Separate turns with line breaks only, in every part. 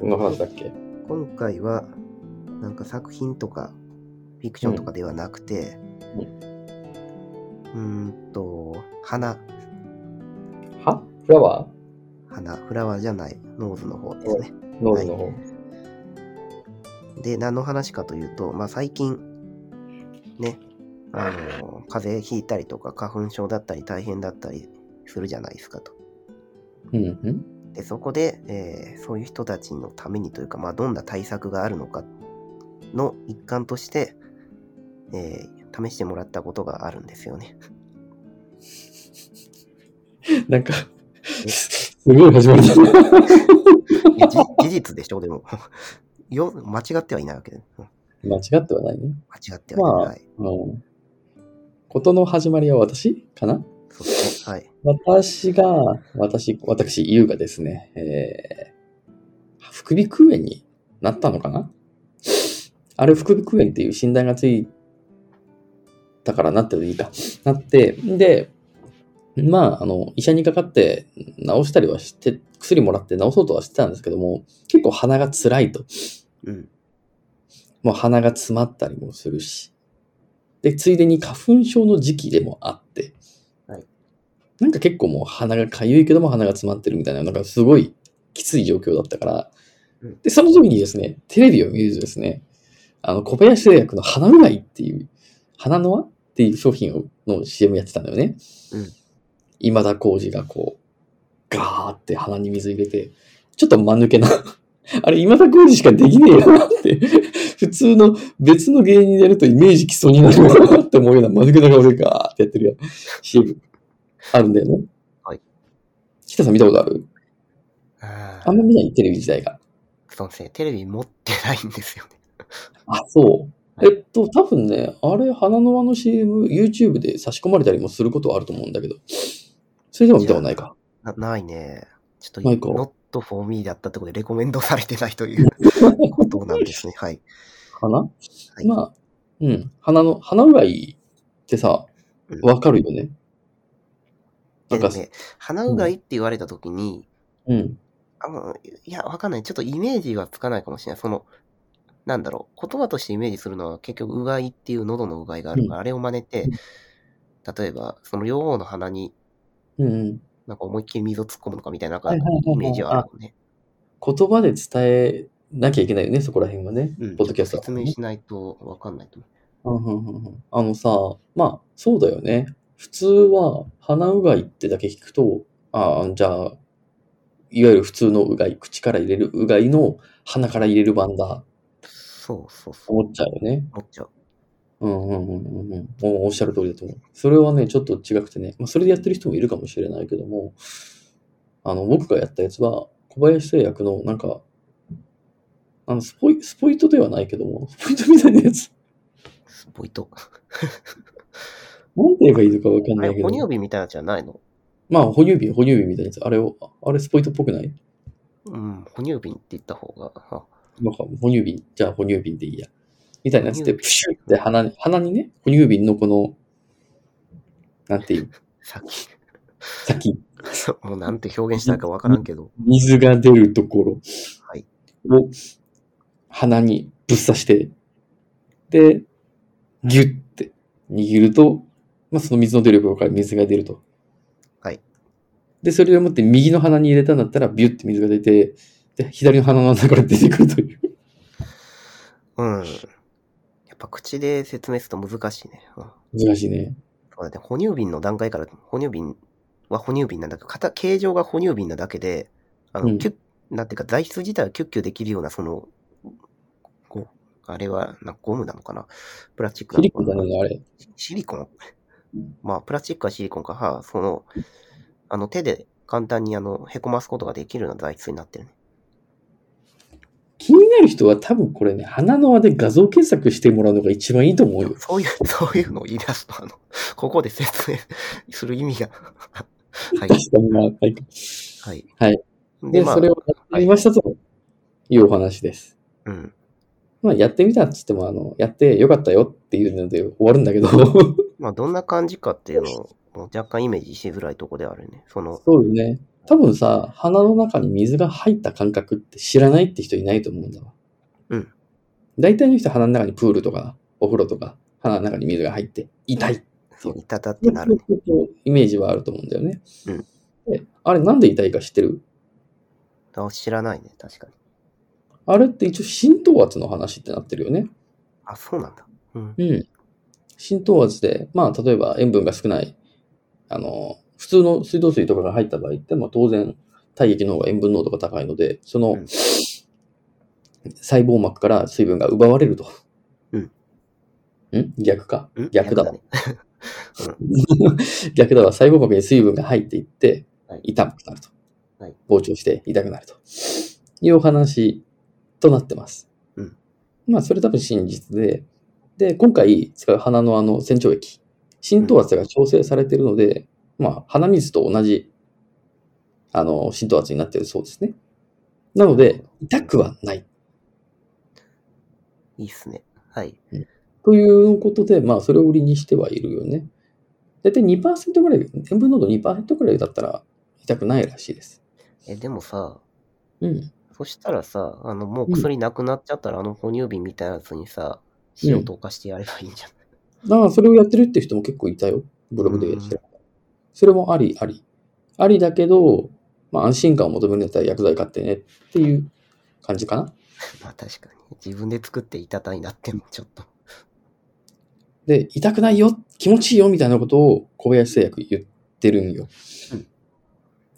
どんな話だっけ？
今回は、なんか作品とか、フィクションとかではなくて、
う
うーんと、花、
は？
flower 鼻、flower じゃない、 nose の方ですね。
ー nose の方。
で、何の話かというと、まあ最近、ね、あの、風邪ひいたりとか、花粉症だったり大変だったりするじゃないですかと。
うんうん。
で、そこで、えーそういう人たちのためにというか、まあどんな対策があるのかの一環として、えー試してもらったことがあるんですよね。
なんか、すごい始まり
事実でしょ、でも。よ間違ってはいないわけで。うん
間違ってはないね。
間違ってはいない。
うん。ことの始まりは私かな？
そうですね。はい。
私が、私、私、優がですね、えー、副鼻腔炎になったのかな？あれ、副鼻腔炎っていう診断がついたからなってるでいいか。なって、で、まあ、あの、医者にかかって治したりはして、薬もらって治そうとはしてたんですけども、結構鼻が辛いと。
うん。
もう鼻が詰まったりもするし。で、ついでに花粉症の時期でもあっなんか結構もう鼻がかゆいけども鼻が詰まってるみたいな、なんかすごいきつい状況だったから。
うん
で、その時にですね、テレビを見るとですね、あの、小林製薬の鼻うがいっていう、鼻の輪っていう商品をの CM やってたんだよね。
うん
今田耕司がこう、ガーって鼻に水入れて、ちょっと間抜けな、あれ今田耕司しかできねえよなって、普通の別の芸人でやるとイメージ基礎になるよなって思うような間抜けな顔でガーってやってるやん CM あるんだよね。
はい。
北さん見たことある？
あ
あんま見ない？テレビ自体が。
そうですね。テレビ持ってないんですよね。
あ、そう。えっと、多分ね、あれ、花の輪の CM、YouTube で差し込まれたりもすることはあると思うんだけど、それでも見たことないか。
なないね。ちょっと、
ないか
not for me だったってことでレコメンドされてないという ことなんですね。はい。
花？
はい
まあ、うん。花の、花うがいってさ
うん、
わかるよね。なんか、
ね、鼻うがいって言われたときに、
うん。
あの、いや、わかんない。ちょっとイメージがつかないかもしれない。その、なんだろう。言葉としてイメージするのは結局、うがいっていう喉のうがいがあるから、あれを真似て、例えば、その両方の鼻に
うんうん。
なんか思いっきり水を突っ込むのかみたいな、なんかイメージはあるよね。
言葉で伝えなきゃいけないよね、そこら辺はね。
うん。
ポッドキャストは
説明しないとわかんないと思う。
うんうんうんうんあのさ、まあ、そうだよね。普通は、鼻うがいってだけ聞くと、ああ、じゃあ、いわゆる普通のうがい、口から入れるうがいの鼻から入れる版だ、
そうそうそう。
思っちゃうよね。
思っちゃう。
うんうんうんうんうん。おおっしゃる通りだと思う。それはね、ちょっと違くてね、まあ、それでやってる人もいるかもしれないけども、あの、僕がやったやつは、小林製薬の、なんか、あの、スポイ、スポイトではないけども、スポイトみたいなやつ。
スポイト。
なんて言えばいいのかわかんないけど。
哺乳瓶みたいなやつじゃないの？
まあ、哺乳瓶、哺乳瓶みたいなやつ。あれを、あれスポイトっぽくない？
うん、哺乳瓶って言った方が。あ
なんか、哺乳瓶、じゃあ哺乳瓶でいいや。みたいなやつで、プシュって鼻に、鼻にね、哺乳瓶のこの、なんていう、
さっき、
先、
もうなんて表現したかわからんけど。
水が出るところ
はい。
を鼻にぶっ刺して、で、ギュッて握ると、まあ、その水の出るところから水が出ると。
はい。
で、それを持って右の鼻に入れたんだったら、ビュッて水が出て、で、左の鼻の中から出てくるという。
うん。やっぱ口で説明すると難しいね。うん
難しいね。
そうだね。哺乳瓶の段階から、哺乳瓶は哺乳瓶なんだけど、形形状が哺乳瓶なだけで、あの、
うん
キュッ、なんていうか、材質自体はキュッキュできるような、その、あれは、なんかゴムなのかな？プラスチックな
シリ
のかな？
コンだね、あれ。
シリコン？まあ、プラスチックはシリコンか、はあ、その、あの、手で簡単にあの、へこますことができるような材質になってるね。
気になる人は多分これね、鼻の輪で画像検索してもらうのが一番いいと思うよ。
そういう、そういうのを言い出すと、あの、ここで説明する意味が。はい。
確かにな。はい。
はい。
はい。で、
まあ
それをやってみましたというお話です。
うん。
まあ、やってみたっつっても、あの、やってよかったよっていうので終わるんだけど、
まあ、どんな感じかっていうのを、若干イメージしづらいとこであるね。その、
そうよね。多分さ、鼻の中に水が入った感覚って知らないって人いないと思うんだわ。
うん。
大体の人は鼻の中にプールとか、お風呂とか、鼻の中に水が入って、痛い。
そう、いたたってなるね。
イメージはあると思うんだよね。
うん
であれなんで痛いか知ってる？
あ知らないね、確かに。
あれって一応浸透圧の話ってなってるよね。
あ、そうなんだ。うん。
うん。浸透圧で、まあ、例えば塩分が少ない、あの、普通の水道水とかが入った場合って、まあ、当然、体液の方が塩分濃度が高いので、その、
うん
細胞膜から水分が奪われると。
うん。
ん？逆か？
ん？
逆だわ
ね。
逆だわ。細胞膜に水分が入っていって
はい、
痛くなると。
はい
膨張して痛くなると。いうお話となってます。
うん
まあ、それ多分真実で、で、今回使う鼻のあの洗浄液、浸透圧が調整されているので、まあ、鼻水と同じ、あの、浸透圧になっているそうですね。なので、痛くはない。
いいっすね。はい。
ということで、まあ、それを売りにしてはいるよね。だいたい2%ぐらい、塩分濃度2%ぐらいだったら痛くないらしいです。
え、でもさ、
うん。
そしたらさ、あの、もう薬なくなっちゃったら、あの哺乳瓶みたいなやつにさ、塩溶かしてやればいいんじゃない、
ああ、それをやってるって人も結構いたよ。ブログでやってる。それもあり、あり。ありだけど、まあ安心感を求めるんだったら薬剤買ってねっていう感じかな。
まあ確かに。自分で作っていたたになってもちょっと。
で、痛くないよ、気持ちいいよみたいなことを小林製薬言ってるんよ。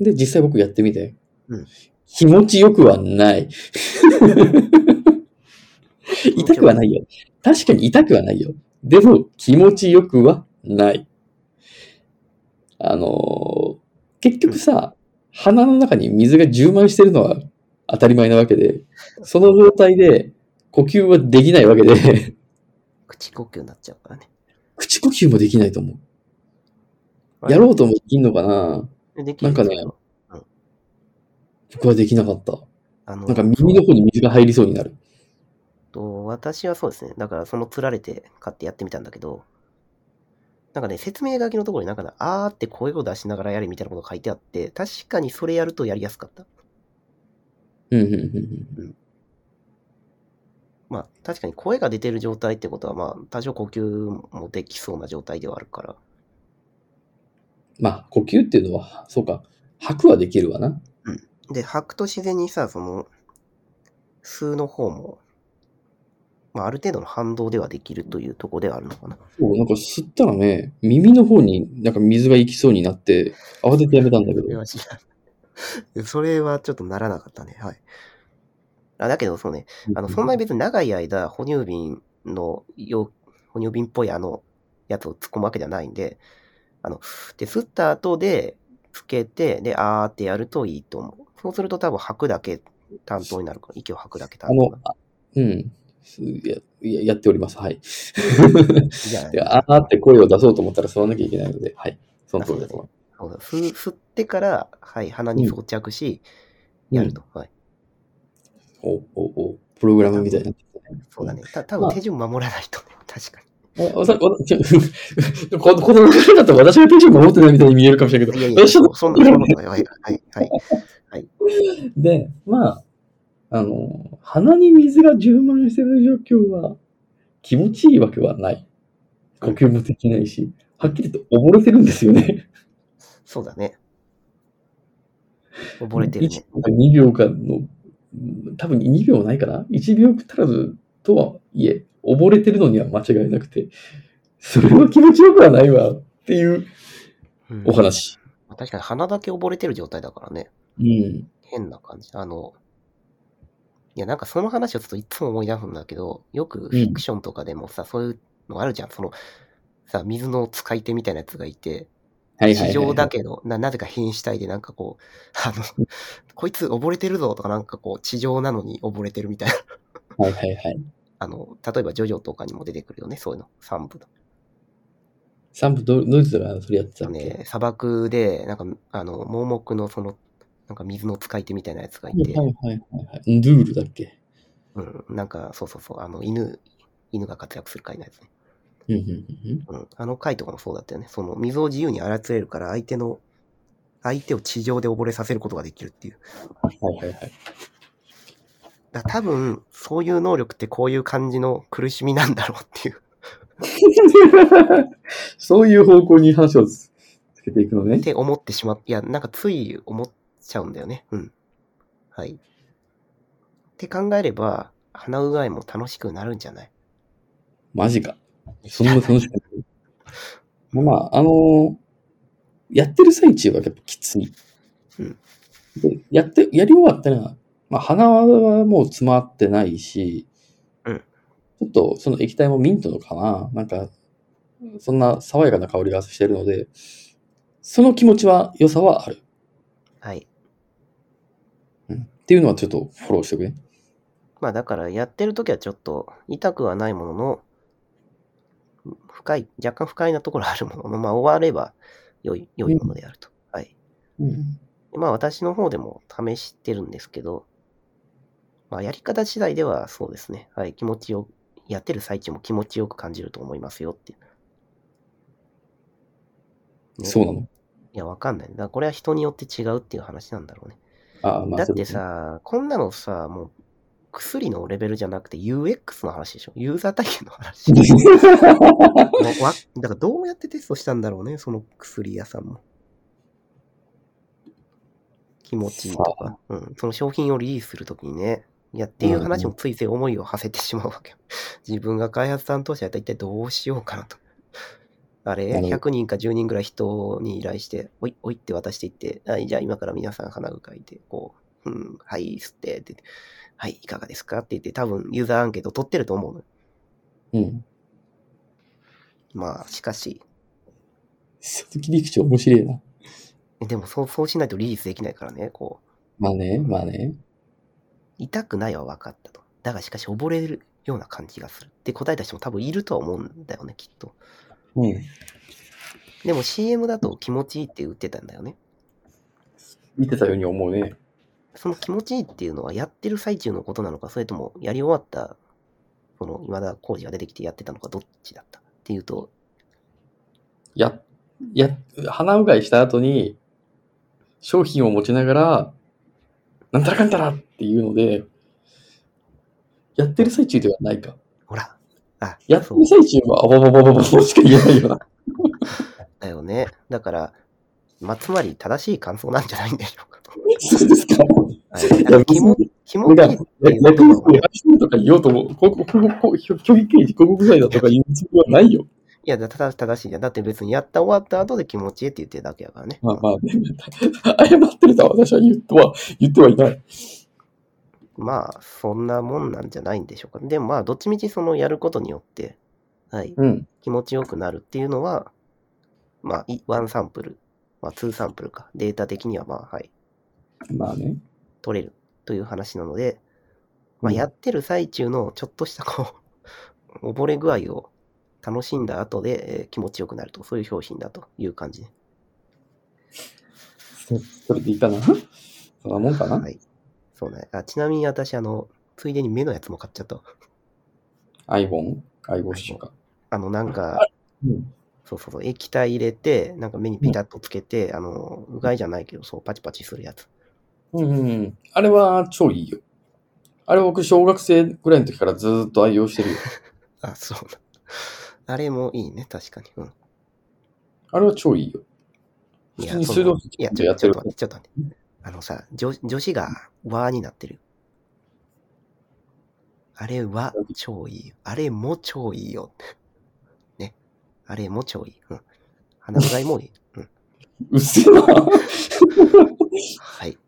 で、実際僕やってみて、
うん
気持ちよくはない。痛くはないよ。確かに痛くはないよ。でも、気持ちよくはない。あのー結局さ、鼻の中に水が充満してるのは当たり前なわけで、その状態で呼吸はできないわけで、
口呼吸になっちゃうからね。
口呼吸もできないと思う。やろうともできんのかな？なんかね
ですよ
僕はできなかった。なんか耳の方に水が入りそうになる。
と私はそうですね。だからその釣られて買ってやってみたんだけど、なんかね、説明書きのところになんかね、あーって声を出しながらやれみたいなこと書いてあって、確かにそれやるとやりやすかった。
うん、うん、うん。
まあ確かに声が出てる状態ってことは、まあ多少呼吸もできそうな状態ではあるから。
まあ、呼吸っていうのは、そうか、吐くはできるわな。
で、吐くと自然にさ、その、吸うの方も、まあある程度の反動ではできるというところではあるのかな。
そう、なんか吸ったらね、耳の方になんか水が行きそうになって、慌ててやめたんだけど。
それはちょっとならなかったね。はい。あだけど、そうね、あの、そんなに別に長い間、哺乳瓶の容、哺乳瓶っぽいあの、やつを突っ込むわけじゃないんで、あの、で、吸った後で、つけて、で、あーってやるといいと思う。そうすると多分吐くだけ担当になるから、息を吐くだけ担当になる。、
あのあうん。すやややっております。はい。いや あーって声を出そうと思ったら吸わなきゃいけないので、はい。その通りだと思う。
そうだ吸吸ってから、はい、鼻に装着し、
うん
やると。はい。
おおおプログラムみたいにな。
そうだね。た多分手順守らないとね。確か
あわたわちょここの流れだと私が手順守ってないみたいに見えるかもしれないけ
に。い
ど、
やいや、そんな、そんなことない。はい、はい、はい。
で、まあ、あの、鼻に水が充満してる状況は気持ちいいわけはない。呼吸もできないし、はっきりと溺れてるんですよね。
そうだね。溺れてるね。
1秒か2秒かの、うん多分2秒ないかな ?1 秒足らずとはいえ、溺れてるのには間違いなくて、それは気持ちよくはないわっていう
うん
お話。
確かに鼻だけ溺れてる状態だからね。
うん。
変な感じ。あの、いや、なんかその話をちょっといつも思い出すんだけど、よくフィクションとかでもさ、そういうのあるじゃん。その、さ、水の使い手みたいなやつがいて。地上だけど、な、なぜか変死体でなんかこう、あの、こいつ溺れてるぞとかなんかこう、地上なのに溺れてるみたいな。
はいはいはい。
あの、例えばジョジョとかにも出てくるよね、そういうの。三部の。
サンプど、どういうのそれやってた
ね、砂漠で、なんか、あの、盲目のその、なんか水の使い手みたいなやつがいて、
はいはいはいはい。ドゥールだっけ？
うん、なんか、そうそうそう、あの、犬、犬が活躍する回のやつね。
うんうん
あの回とかもそうだったよね。その、水を自由に操れるから、相手の、相手を地上で溺れさせることができるっていう。
はいはいはい。
だ多分、そういう能力ってこういう感じの苦しみなんだろうっていう。
そういう方向に話をつけていくのね
っ。て思ってしまっ、いや、なんかつい思っちゃうんだよね。うん。はい。って考えれば、鼻うがいも楽しくなるんじゃない？
マジか。そんな楽しくない。まあ、あのーやってる最中はやっぱきつい。
うん
でやって、やり終わったら、まあ、鼻はもう詰まってないし、
うん
ちょっとその液体もミントのかななんか、そんな爽やかな香りがしてるので、その気持ちは、良さはある。
はい。
うん、っていうのはちょっとフォローしておくね。
まあだから、やってる時はちょっと痛くはないものの、深い、若干不快なところあるものの、まあ終われば良い、良いものであると。はい。
うん。
でまあ私の方でも試してるんですけど、まあやり方次第ではそうですね。はい。気持ちよやってる最中も気持ちよく感じると思いますよっていう。ね
そうなの？
いや、わかんない。だからこれは人によって違うっていう話なんだろうね。
ああ、まあ、
だってさ、こんなのさ、もう薬のレベルじゃなくて UX の話でしょ？ユーザー体験の話。わだからどうやってテストしたんだろうね、その薬屋さんも。気持ちいいとか、うん、その商品をリリースするときにね、いやっていう話もついつい思いを馳せてしまうわけよ。自分が開発担当者やったら一体どうしようかなと。あれ、
なるほど
100人か10人ぐらい人に依頼して、おい、おいって渡していって、はい、じゃあ今から皆さん鼻うかいて、こう、うん、はい、吸って、って、はい、いかがですかって言って、多分ユーザーアンケート取ってると思う。
うん。
まあ、しかし、
その切り口面白いな。
でもそう、そうしないとリリースできないからね、こう、
まあね、まあね。
痛くないは分かったと。だがしかし溺れるような感じがする。って答えた人も多分いるとは思うんだよね、きっと。
うん。
でも CM だと気持ちいいって言ってたんだよね。
見てたように思うね。
その気持ちいいっていうのはやってる最中のことなのか、それともやり終わった、その今田耕司が出てきてやってたのか、どっちだったっていうと、
や、や、鼻うがいした後に、商品を持ちながら、なんたらかんたらっていうので、やってる最中ではないか。
ほら、あ、
やってる最中は、あばばばばばばしか言えないよな。
だよね。だから、まあ、つまり正しい感想なんじゃないんでしょうかと。
そうですか。
はい、
いや、別
気持
に、
気持ちいいって
や
いう
やってる
言葉は
やしてるとか言おうとも、ここ、ここ、ここ、虚偽刑事、広告罪だとか言うつもりはないよ。
いや、正しいじゃん。だって別にやった終わった後で気持ちいいって言ってるだけやからね。
まあまあ、ね、謝ってるとは私は言っては、言ってはいない。
まあ、そんなもんなんじゃないんでしょうか。でもまあ、どっちみちそのやることによって、はい、
うん。
気持ちよくなるっていうのは、まあ、いワンサンプル、まあ、ツーサンプルか。データ的にはまあ、はい、
まあね。
取れるという話なので、まあ、
うん
やってる最中のちょっとしたこう、溺れ具合を楽しんだ後で、えー気持ちよくなると、そういう商品だという感じね。
そそれでいいかなそんなもんかな、
はい。そうね。あちなみに私、あの、ついでに目のやつも買っちゃったわ。
アイボンアイボッシュか。
あの、なんか、
うん。
そうそうそう、液体入れて、なんか目にピタッとつけて、あの、うがいじゃないけど、そう、パチパチするやつ。
うんうんうん。あれは超いいよ。あれ僕、小学生ぐらいの時からずーっと愛用してるよ。
あ、そうだ。あれもいいね、確かに。うん。
あれは超いいよ。普通に
そ
水道水
や、
ってる
ちょっと待って、ちょっと待って。あのさ、女女子が和になってる。あれは超いいよ。あれも超いいよ。ね。あれも超いい。うん。鼻うがいもいい。うん。
うっせえな。
はい。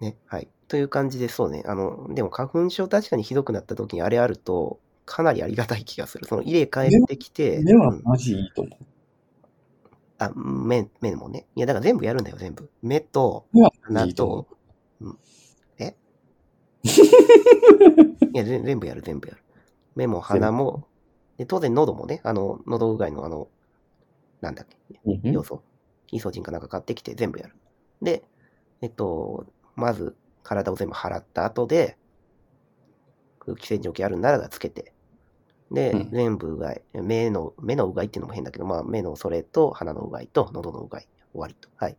ね、はい。という感じで、そうね。あの、でも花粉症確かにひどくなった時にあれあると、かなりありがたい気がする。その入れ替えてきて、
目は
うん
マジいいと思う。
あ、目、目もね。いや、だから全部やるんだよ、全部。目と、鼻
と
え？いや、ぜ全部やる、全部やる。目も鼻も、で当然喉もね、あの、喉うがいのあの、なんだっけ、
うんうん
要素、イソジンかなんか買ってきて全部やる。で、えっと、まず体を全部払った後で、空気清浄機あるならつけて、で、
うん
全部うがい、目の、目のうがいっていうのも変だけど、まあ目のそれと鼻のうがいと喉のうがい、終わりと。はい。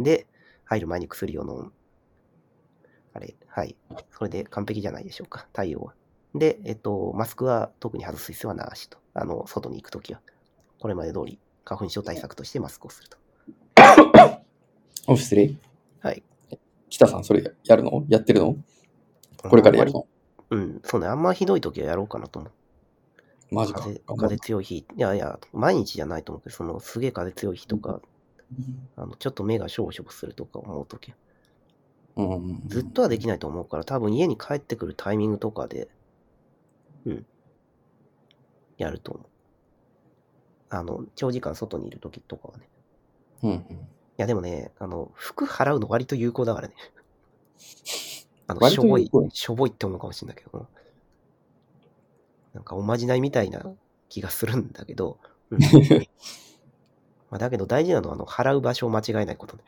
で、入る前に薬を飲む。あれ、はい。それで完璧じゃないでしょうか、対応は。で、えっと、マスクは特に外す必要はなしと。あの、外に行くときは。これまで通り、花粉症対策としてマスクをすると。
お失礼。
はい。
北さん、それやるの？やってるの？これからやるの？
うん、そうね、あんまひどいときはやろうかなと思う。
マジか。
風風強い日、いやいや、毎日じゃないと思うけど、そのすげえ風強い日とか、あのちょっと目がしょぼしょぼするとか思うとき、
うんうん。
ずっとはできないと思うから、多分家に帰ってくるタイミングとかで、うん、やると思う。あの、長時間外にいるときとかはね。
うんうん。
いや、でもね、あの、服払うの割と有効だからね。あの、
割
しょぼいしょぼいって思うかもしれないけど、なんかおまじないみたいな気がするんだけど、う んまあ、だけど大事なのは、あの、払う場所を間違えないことね。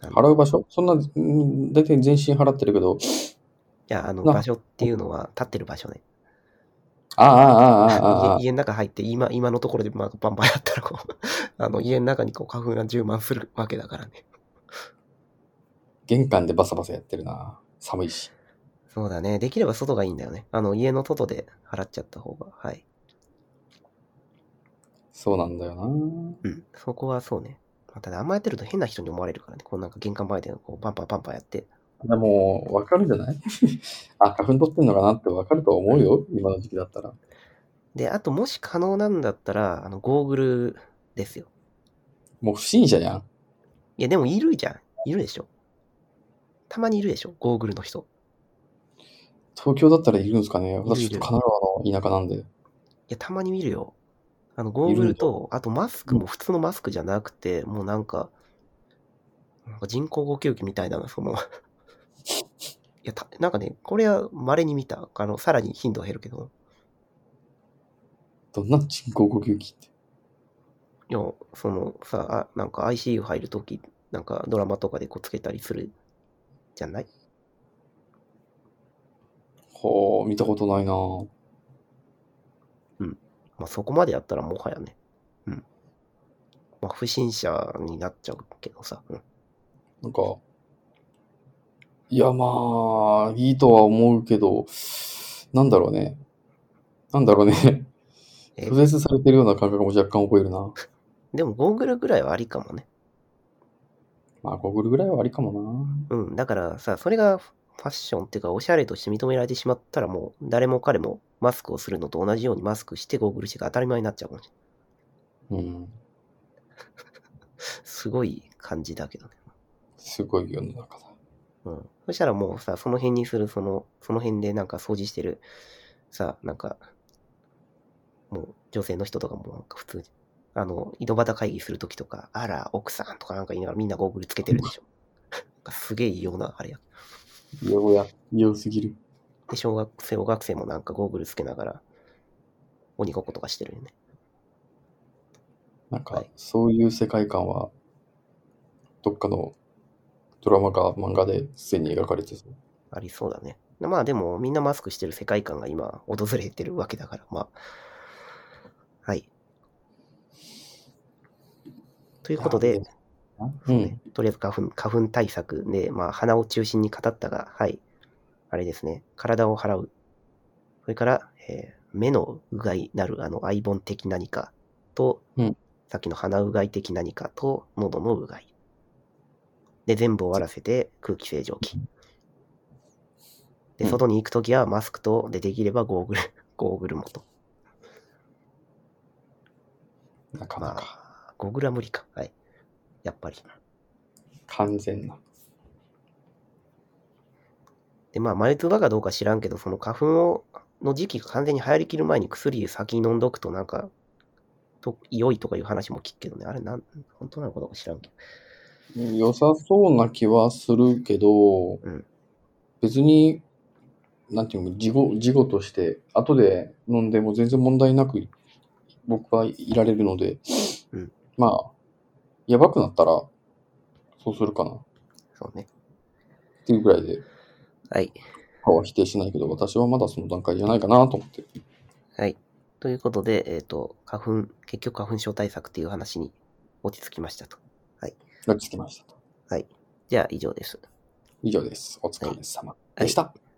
払う場所？そんな、うん大体全身払ってるけど、
いや、あの、
な
場所っていうのは、立ってる場所ね。
ああ、ああ、ああ、ああ
家。家の中入って、今、今のところで、まあ、バンバンやったら、こう、あの、家の中にこう、花粉が充満するわけだからね。
玄関でバサバサやってるな。寒いし。
そうだね。できれば外がいいんだよね。あの、家の外で払っちゃった方が、はい。
そうなんだよな。
うん。そこはそうね。まあただ、あんまやってると変な人に思われるからね。こうなんか玄関前でこうパンパンパンパンやって。
でも、わかるんじゃない？あ、花粉取ってんのかなってわかると思うよ。今の時期だったら。
で、あと、もし可能なんだったら、あの、ゴーグルですよ。
もう不審者じゃん。
いや、でもいるじゃん。いるでしょ。たまにいるでしょ。ゴーグルの人。
東京だったらいるんですかね私、
いる
ちょっと神奈川の田舎なんで。
いや、たまに見るよ。あの、ゴーグルと、あとマスクも普通のマスクじゃなくて、もうなんか、なんか人工呼吸器みたいな、その、いや、たなんかね、これは稀に見た。あの、さらに頻度は減るけど、
どんな人工呼吸器って？
いや、そのさ、あなんか ICU 入るとき、なんかドラマとかでこうつけたりするじゃない？
ほう、見たことないな
まあそこまでやったらもはやね。うん。まあ不審者になっちゃうけどさ。うん。
なんか、いや、まあ、いいとは思うけど、なんだろうね。なんだろうね。
え？
拒絶されてるような感覚も若干覚えるな。
でもゴーグルぐらいはありかもね。
まあ、ゴーグルぐらいはありかもな。
うん。だからさ、それがファッションっていうか、おしゃれとして認められてしまったらもう、誰も彼もマスクをするのと同じようにマスクしてゴーグルしてが当たり前になっちゃうかもしれない。
うん。
すごい感じだけどね。
すごい世の中だ。
うん。そしたらもうさ、その辺にする、その、その辺でなんか掃除してる、さ、なんか、もう女性の人とかもなんか普通に、あの、井戸端会議するときとか、あら、奥さんとかなんか言いながらみんなゴーグルつけてるでしょ。なんかすげえ異様な、あれや。
異様や、異様すぎる。
で、小学生、小学生もなんかゴーグルつけながら、鬼ごっことかしてるよね。
なんか、
はい
そういう世界観は、どっかのドラマか漫画ですでに描かれてそう。
ありそうだね。まあでも、みんなマスクしてる世界観が今、訪れてるわけだから、まあ。はい。ということで、
う
そうね
ん。
とりあえず花粉花粉対策で、まあ、鼻を中心に語ったが、はい。あれですね。体を払う。それから、えー目のうがいなる、あの、アイボン的何かと、
うん
さっきの鼻うがい的何かと、喉のうがい。で、全部終わらせて空気清浄機。で、
うん
外に行くときはマスクと、で、できればゴーグル、ゴーグルもと。
なかなか、
まあ、ゴーグルは無理か。はい。やっぱり。
完全な。
で、まあ、眉唾かどうか知らんけど、その花粉をの時期が完全に流行りきる前に薬先に飲んどくと、なんか、と良いとかいう話も聞くけどね。あれなん、本当なのかどうか知らんけど。
良さそうな気はするけど、
うん
別に、なんていうの、事後、事後として、後で飲んでも全然問題なく、僕はいられるので、
うん
まあ、やばくなったら、そうするかな。っ
そうね。
ていうぐらいで、
はい。
歯は否定しないけど、私はまだその段階じゃないかなと思ってる。
はい。ということで、えっ、と、花粉、結局花粉症対策っていう話に落ち着きましたと。
がつきましたと。
じゃあ以上です。
以上です。お疲れ様でした。